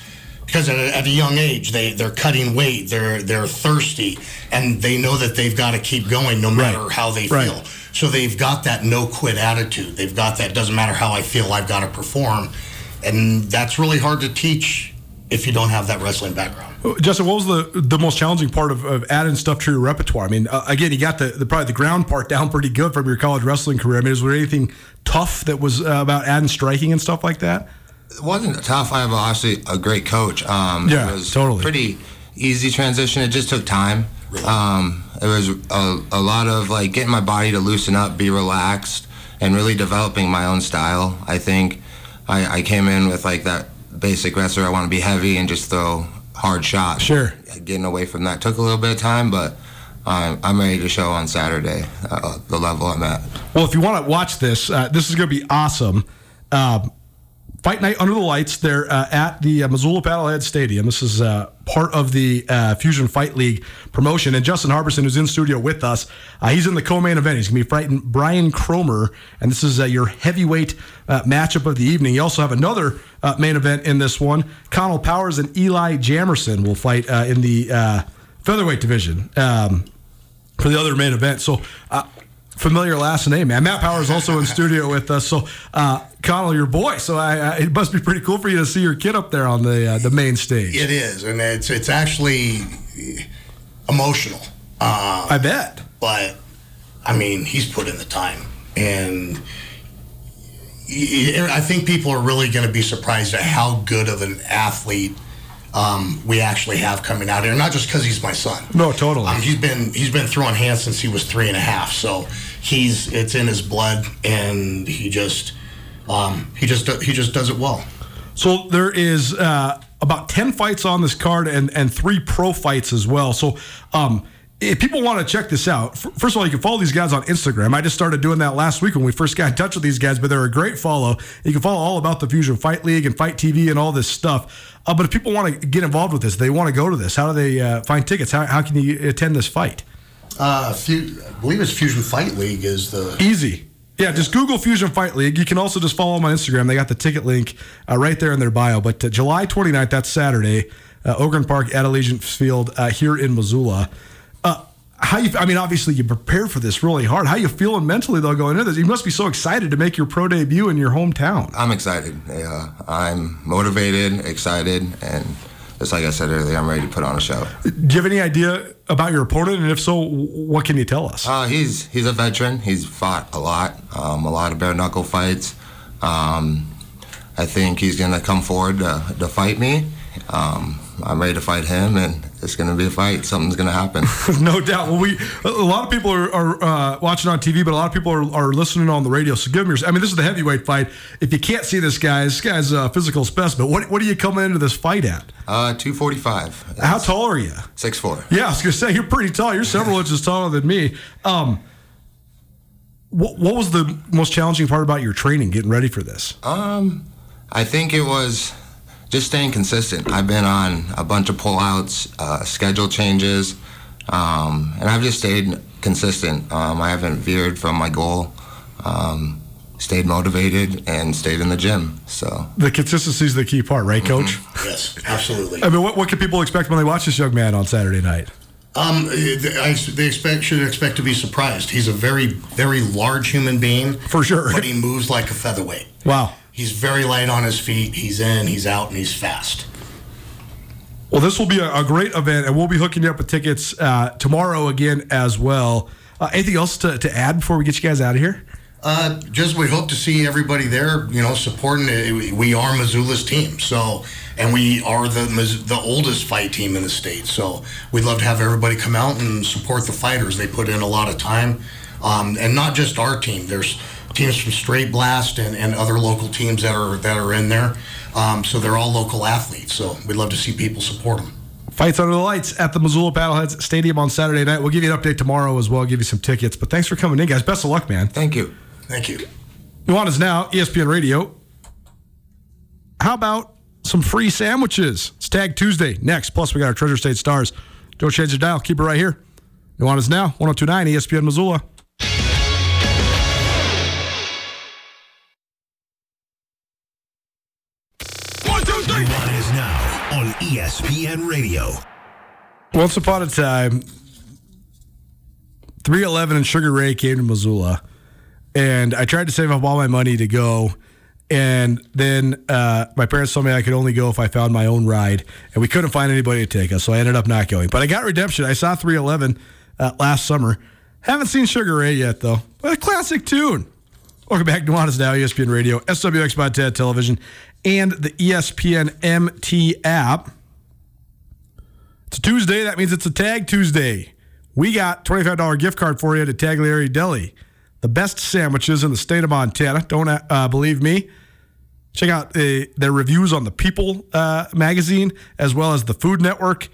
because at a, at a young age they they're cutting weight, they're they're thirsty, and they know that they've got to keep going no matter Right. how they Right. feel. So they've got that no quit attitude. They've got that doesn't matter how I feel, I've got to perform, and that's really hard to teach if you don't have that wrestling background. Justin, what was the the most challenging part of, of adding stuff to your repertoire? I mean, uh, again, you got the, the probably the ground part (laughs) down pretty good from your college wrestling career. I mean, is there anything tough that was uh, about adding striking and stuff like that? It wasn't tough. I have obviously a great coach. Um, Yeah, it was totally. Pretty easy transition. It just took time. Um, it was a, a lot of like getting my body to loosen up, be relaxed, and really developing my own style. I think I, I came in with like that basic wrestler. I want to be heavy and just throw hard shots. Sure. Getting away from that took a little bit of time, but I'm, I'm ready to show on Saturday uh, the level I'm at. Well, if you want to watch this, uh, this is going to be awesome. Um, Fight Night Under the Lights. They're uh, at the uh, Missoula Paddlehead Stadium. This is uh, part of the uh, Fusion Fight League promotion. And Justin Harbison, who's in studio with us, uh, he's in the co-main event. He's going to be fighting Brian Cromer, and this is uh, your heavyweight matchup of the evening. You also have another main event in this one. Connell Powers and Eli Jamerson will fight in the featherweight division um, for the other main event. So familiar last name, man. Matt Powers also in studio with us. So, uh, Connell, your boy. So, I, I, it must be pretty cool for you to see your kid up there on the uh, the main stage. It is, and it's it's actually emotional. Uh, I bet. But I mean, he's put in the time, and I think people are really going to be surprised at how good of an athlete um, we actually have coming out here. Not just because he's my son. No, totally. Um, he's been he's been throwing hands since he was three and a half. So he's it's in his blood, and he just um, he just he just does it well. So there is uh, about ten fights on this card, and and three pro fights as well. So. Um, if people want to check this out, first of all, you can follow these guys on Instagram. I just started doing that last week when we first got in touch with these guys, but they're a great follow. You can follow all about the Fusion Fight League and Fight TV and all this stuff. Uh, but if people want to get involved with this, they want to go to this. How do they uh, find tickets? How, how can you attend this fight? Uh, I believe it's Fusion Fight League is the easy. Yeah, just Google Fusion Fight League. You can also just follow them on Instagram. They got the ticket link uh, right there in their bio. But uh, July 29th, that's Saturday, uh, Ogren Park at Allegiance Field uh, here in Missoula. Uh, how you? I mean, obviously you prepared for this really hard. How you feeling mentally though going into this? You must be so excited to make your pro debut in your hometown. I'm excited. Yeah, I'm motivated, excited, and just like I said earlier, I'm ready to put on a show. Do you have any idea about your opponent, and if so, what can you tell us? Uh, he's he's a veteran. He's fought a lot, um, a lot of bare knuckle fights. Um, I think he's gonna come forward to, to fight me. Um, I'm ready to fight him, and it's going to be a fight. Something's going to happen. (laughs) no doubt. Well, we a lot of people are, are uh, watching on TV, but a lot of people are, are listening on the radio. So give me your. I mean, this is the heavyweight fight. If you can't see this guy, this guy's a physical specimen. What what are you coming into this fight at? Uh, two forty five. How tall are you? Six four. Yeah, I was going to say you're pretty tall. You're several (laughs) inches taller than me. Um, what what was the most challenging part about your training, getting ready for this? Um, I think it was just staying consistent. I've been on a bunch of pullouts, uh, schedule changes, um, and I've just stayed consistent. Um, I haven't veered from my goal. Um, stayed motivated and stayed in the gym. So the consistency is the key part, right, mm-hmm. Coach? Mm-hmm. Yes, absolutely. I mean, what, what can people expect when they watch this young man on Saturday night? Um, they, they expect should expect to be surprised. He's a very, very large human being, for sure, but he moves like a featherweight. Wow. He's very light on his feet. He's in, he's out, and he's fast. Well, this will be a, a great event, and we'll be hooking you up with tickets uh, tomorrow again as well. Uh, anything else to, to add before we get you guys out of here? Uh, just we hope to see everybody there. You know, supporting it. We are Missoula's team, so and we are the the oldest fight team in the state. So we'd love to have everybody come out and support the fighters. They put in a lot of time, um, and not just our team. There's teams from Straight Blast and, and other local teams that are that are in there. Um, so they're all local athletes. So we'd love to see people support them. Fights under the lights at the Missoula Paddleheads Stadium on Saturday night. We'll give you an update tomorrow as well. Give you some tickets. But thanks for coming in, guys. Best of luck, man. Thank you. Thank you. Nuanez now ESPN Radio. How about some free sandwiches? It's Tag Tuesday next. Plus, we got our Treasure State Stars. Don't change the dial. Keep it right here. Nuanez now 1029 ESPN Missoula. ESPN Radio. Once upon a time, 311 and Sugar Ray came to Missoula, and I tried to save up all my money to go. And then uh, my parents told me I could only go if I found my own ride, and we couldn't find anybody to take us, so I ended up not going. But I got redemption. I saw 311 uh, last summer. Haven't seen Sugar Ray yet, though. A classic tune. Welcome back to Nuanez Now, ESPN Radio, SWX Montana Television, and the ESPN MT app. It's a Tuesday. That means it's a Tag Tuesday. We got $25 gift card for you to Tagliare Deli. The best sandwiches in the state of Montana. Don't uh, believe me? Check out uh, their reviews on the People uh, magazine as well as the Food Network.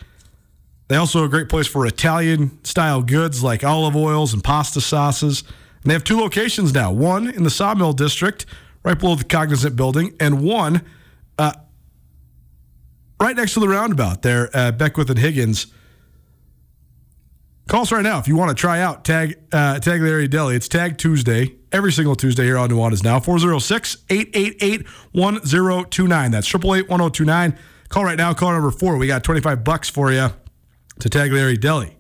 They also a great place for Italian style goods like olive oils and pasta sauces. And they have two locations now one in the Sawmill District, right below the Cognizant building, and one uh, right next to the roundabout there at Beckwith and Higgins. Call us right now if you want to try out Tag uh, Tagliare Deli. It's Tag Tuesday, every single Tuesday here on Nuanez Now. 406 888 1029. That's 888 1029. Call right now, call number four. We got 25 bucks for you to Tagliare Deli.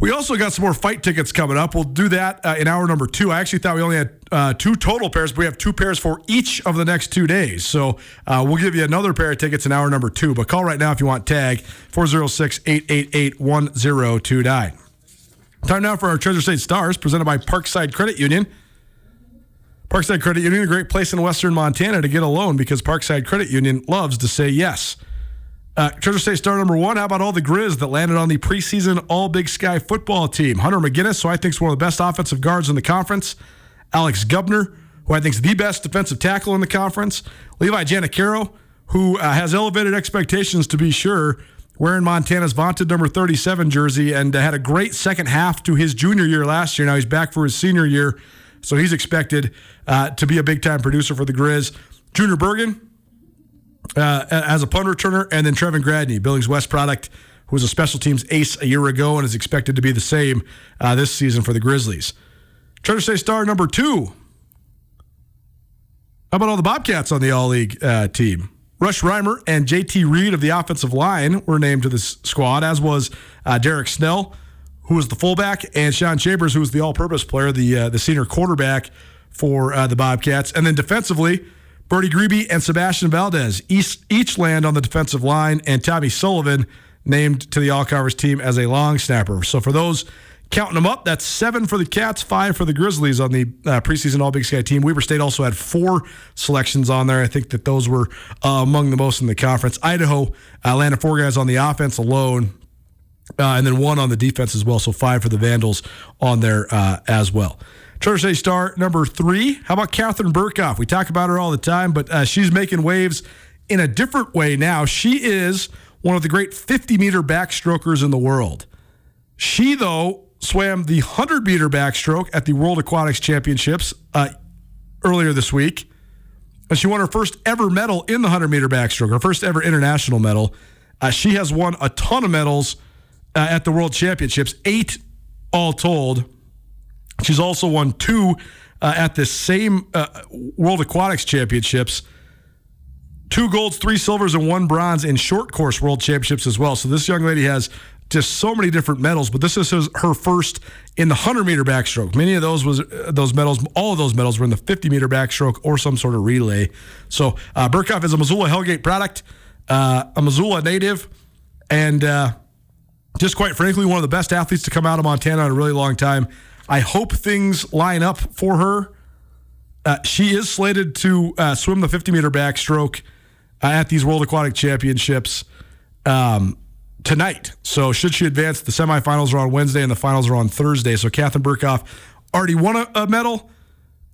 We also got some more fight tickets coming up. We'll do that uh, in hour number two. I actually thought we only had uh, two total pairs, but we have two pairs for each of the next two days. So uh, we'll give you another pair of tickets in hour number two. But call right now if you want tag 406 888 1029. Time now for our Treasure State Stars presented by Parkside Credit Union. Parkside Credit Union, a great place in western Montana to get a loan because Parkside Credit Union loves to say yes. Uh, Treasure State star number one. How about all the Grizz that landed on the preseason All Big Sky football team? Hunter Mayginnes, who I think is one of the best offensive guards in the conference. Alex Gubner, who I think is the best defensive tackle in the conference. Levi Janacaro, who uh, has elevated expectations to be sure, wearing Montana's vaunted number 37 jersey and uh, had a great second half to his junior year last year. Now he's back for his senior year, so he's expected uh, to be a big time producer for the Grizz. Junior Bergen, uh, as a punt returner, and then Trevin Gradney, Billings West product, who was a special teams ace a year ago and is expected to be the same uh, this season for the Grizzlies. Treasure State star number two. How about all the Bobcats on the All League uh, team? Rush Reimer and JT Reed of the offensive line were named to this squad, as was uh, Derryk Snell, who was the fullback, and Sean Chambers, who was the all-purpose player, the uh, the senior quarterback for uh, the Bobcats. And then defensively, Brody Grebe and Sebastian Valdez each, each land on the defensive line, and Tommy Sullivan named to the All Conference team as a long snapper. So for those counting them up, that's seven for the Cats, five for the Grizzlies on the uh, preseason All Big Sky team. Weber State also had four selections on there. I think that those were uh, among the most in the conference. Idaho uh, landed four guys on the offense alone. Uh, and then one on the defense as well. So five for the Vandals on there uh, as well. State star number three. How about Katharine Berkoff? We talk about her all the time, but uh, she's making waves in a different way now. She is one of the great 50 meter backstrokers in the world. She, though, swam the 100 meter backstroke at the World Aquatics Championships uh, earlier this week. And she won her first ever medal in the 100 meter backstroke, her first ever international medal. Uh, she has won a ton of medals uh, at the World Championships, eight all told. She's also won two uh, at the same uh, World Aquatics Championships. Two golds, three silvers, and one bronze in short course World Championships as well. So this young lady has just so many different medals, but this is her first in the 100 meter backstroke. Many of those was uh, those medals, all of those medals were in the 50 meter backstroke or some sort of relay. So uh, is a Missoula Hellgate product, uh, a Missoula native, and uh, just quite frankly, one of the best athletes to come out of Montana in a really long time. I hope things line up for her. Uh, she is slated to uh, swim the 50 meter backstroke uh, at these World Aquatic Championships um, tonight. So, should she advance, the semifinals are on Wednesday and the finals are on Thursday. So, Katharine Berkoff already won a, a medal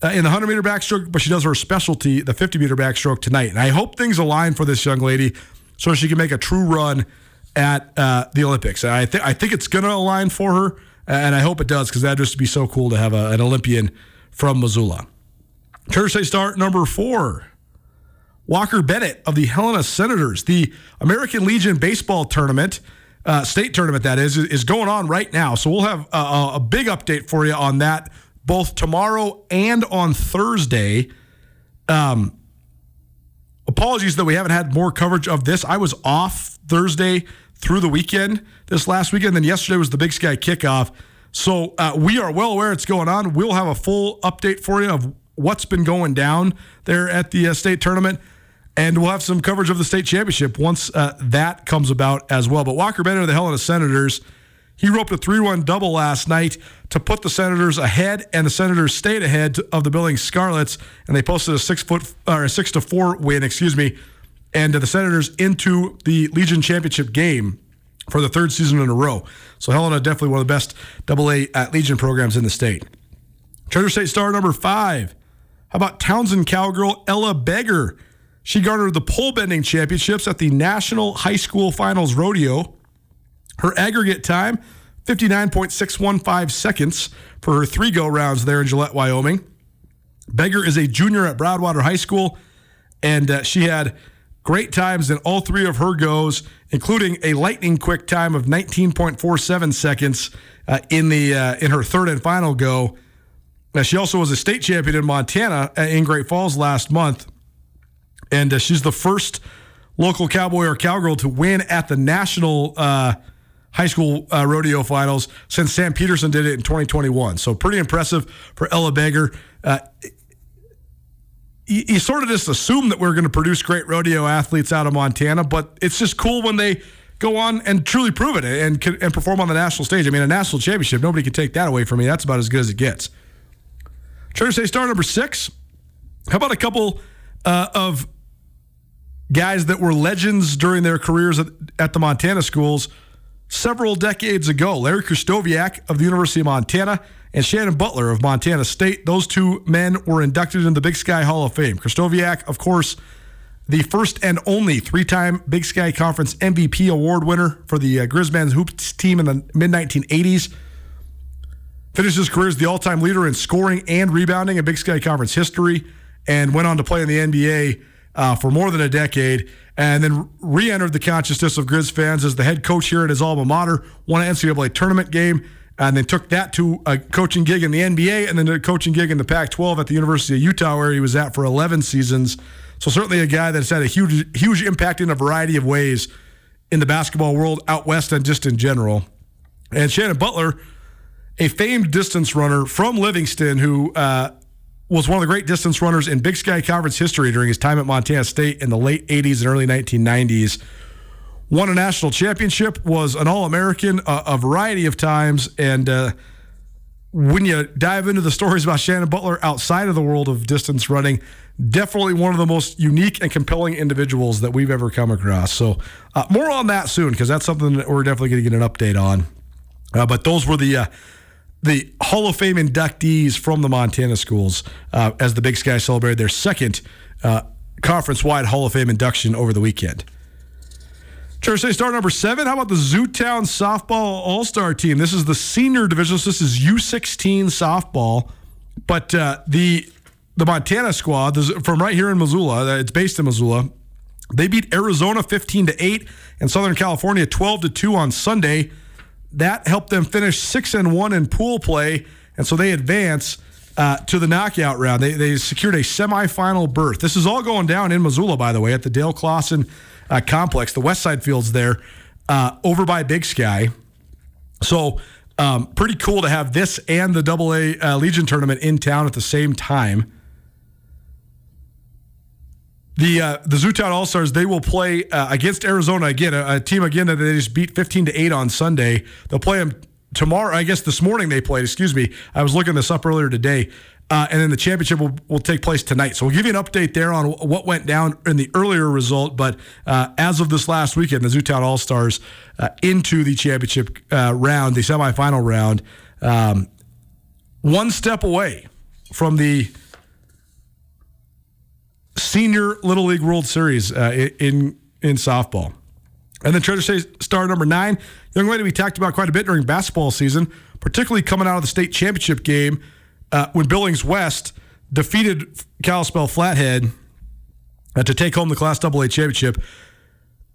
uh, in the 100 meter backstroke, but she does her specialty, the 50 meter backstroke, tonight. And I hope things align for this young lady so she can make a true run at uh, the Olympics. I, th- I think it's going to align for her and I hope it does because that'd just be so cool to have a, an Olympian from Missoula. Thursday start number four. Walker Bennett of the Helena Senators, the American Legion baseball tournament, uh, state tournament that is, is going on right now. So we'll have a, a big update for you on that both tomorrow and on Thursday. Um, apologies that we haven't had more coverage of this. I was off Thursday through the weekend this last weekend. Then yesterday was the Big Sky kickoff. So uh, we are well aware it's going on. We'll have a full update for you of what's been going down there at the uh, state tournament. And we'll have some coverage of the state championship once uh, that comes about as well. But Walker Bennett of the Helena Senators, he roped a 3 1 double last night to put the Senators ahead, and the Senators stayed ahead of the Billings Scarlets, and they posted a six foot or a six to four win, excuse me, and the Senators into the Legion Championship game for the third season in a row. So Helena definitely one of the best Double A Legion programs in the state. Treasure State star number five. How about Townsend cowgirl Ella Beggar? She garnered the pole bending championships at the National High School Finals Rodeo. Her aggregate time, 59.615 seconds for her three go rounds there in Gillette, Wyoming. Beggar is a junior at Broadwater High School, and uh, she had great times in all three of her goes, including a lightning quick time of 19.47 seconds uh, in the uh, in her third and final go. Now, she also was a state champion in Montana uh, in Great Falls last month, and uh, she's the first local cowboy or cowgirl to win at the national uh, high school uh, rodeo finals since Sam Peterson did it in 2021. So pretty impressive for Ella Beggar. Uh, you, you sort of just assume that we're going to produce great rodeo athletes out of Montana, but it's just cool when they go on and truly prove it and and perform on the national stage. I mean, a national championship, nobody can take that away from me. That's about as good as it gets. Treasure State star number six. How about a couple uh, of guys that were legends during their careers at, at the Montana schools several decades ago? Larry Krystkowiak of the University of Montana and Shannon Butler of Montana State. Those two men were inducted into the Big Sky Hall of Fame. Krystkowiak, of course, the first and only three time Big Sky Conference MVP award winner for the uh, Hoops team in the mid 1980s. Finished his career as the all time leader in scoring and rebounding in Big Sky Conference history and went on to play in the NBA uh, for more than a decade. And then re entered the consciousness of Grizz fans as the head coach here at his alma mater, won an NCAA tournament game, and then took that to a coaching gig in the NBA and then a coaching gig in the Pac 12 at the University of Utah, where he was at for 11 seasons. So, certainly a guy that's had a huge, huge impact in a variety of ways in the basketball world out west and just in general. And Shannon Butler, a famed distance runner from Livingston who uh, was one of the great distance runners in Big Sky Conference history during his time at Montana State in the late 80s and early 1990s. Won a national championship, was an All American a, a, variety of times. And uh, when you dive into the stories about Shannon Butler outside of the world of distance running, definitely one of the most unique and compelling individuals that we've ever come across. So, uh, more on that soon because that's something that we're definitely going to get an update on. Uh, but those were the uh, the Hall of Fame inductees from the Montana schools uh, as the Big Sky celebrated their second uh, conference wide Hall of Fame induction over the weekend. Treasure State star number seven. How about the Zootown softball all star team? This is the senior division. So this is U16 softball, but uh, the the Montana squad from right here in Missoula. Uh, it's based in Missoula. They beat Arizona 15 to eight and Southern California 12 to two on Sunday. That helped them finish six and one in pool play, and so they advance uh, to the knockout round. They, they secured a semifinal berth. This is all going down in Missoula, by the way, at the Dale Clawson uh, complex, the West Side Fields there, uh, over by Big Sky. So um, pretty cool to have this and the Double A uh, Legion tournament in town at the same time. The uh, the Zootown All Stars they will play uh, against Arizona again, a, a, team again that they just beat 15 to eight on Sunday. They'll play them tomorrow. I guess this morning they played. Excuse me, I was looking this up earlier today. Uh, and then the championship will, will take place tonight. So we'll give you an update there on what went down in the earlier result. But uh, as of this last weekend, the Zootown All Stars uh, into the championship uh, round, the semifinal round, um, one step away from the senior Little League World Series uh, in in softball. And then Treasure State star number nine, young lady we talked about quite a bit during basketball season, particularly coming out of the state championship game uh, when Billings West defeated Kalispell Flathead uh, to take home the Class AA championship.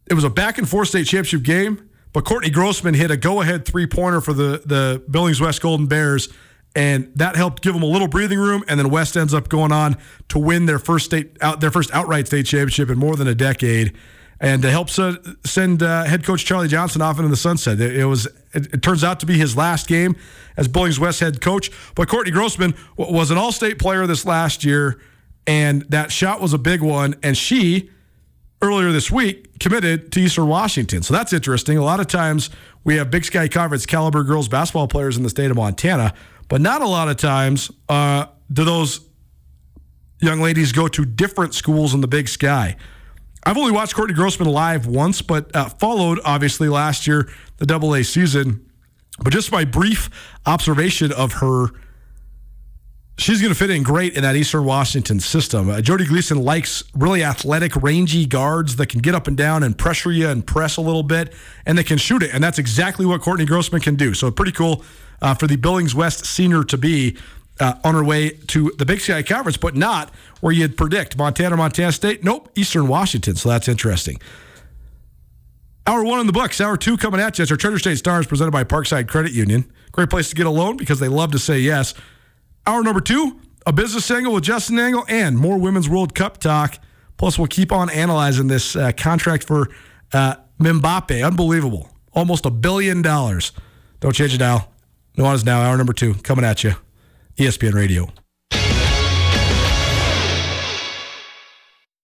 It was a back and forth state championship game, but Courtney Grossman hit a go ahead three pointer for the, the Billings West Golden Bears, and that helped give them a little breathing room. And then West ends up going on to win their first state out their first outright state championship in more than a decade and helps uh, send uh, head coach Charlie Johnson off into the sunset. It, was it, it, turns out to be his last game as Billings West head coach. But Courtney Grossman was an All-State player this last year, and that shot was a big one. And she earlier this week committed to Eastern Washington, so that's interesting. A lot of times we have Big Sky Conference caliber girls basketball players in the state of Montana, but not a lot of times uh, do those young ladies go to different schools in the Big Sky. I've only watched Courtney Grossman live once, but uh, followed obviously last year the Double A season. But just my brief observation of her, She's going to fit in great in that Eastern Washington system. Uh, Joddie Gleason likes really athletic, rangy guards that can get up and down and pressure you and press a little bit, and they can shoot it. And that's exactly what Courtney Grossman can do. So pretty cool uh, for the Billings West senior to be uh, on her way to the Big Sky Conference, but not where you'd predict Montana, Montana State. Nope, Eastern Washington. So that's interesting. Hour one in the books. Hour two coming at you. It's our Treasure State Stars presented by Parkside Credit Union. Great place to get a loan because they love to say yes. Hour number two, a business angle with Justin Angle and more Women's World Cup talk. Plus, we'll keep on analyzing this uh, contract for uh, Mbappe. Unbelievable. Almost a billion dollars. Don't change it now. Nuanez Now, hour number two, coming at you. ESPN Radio.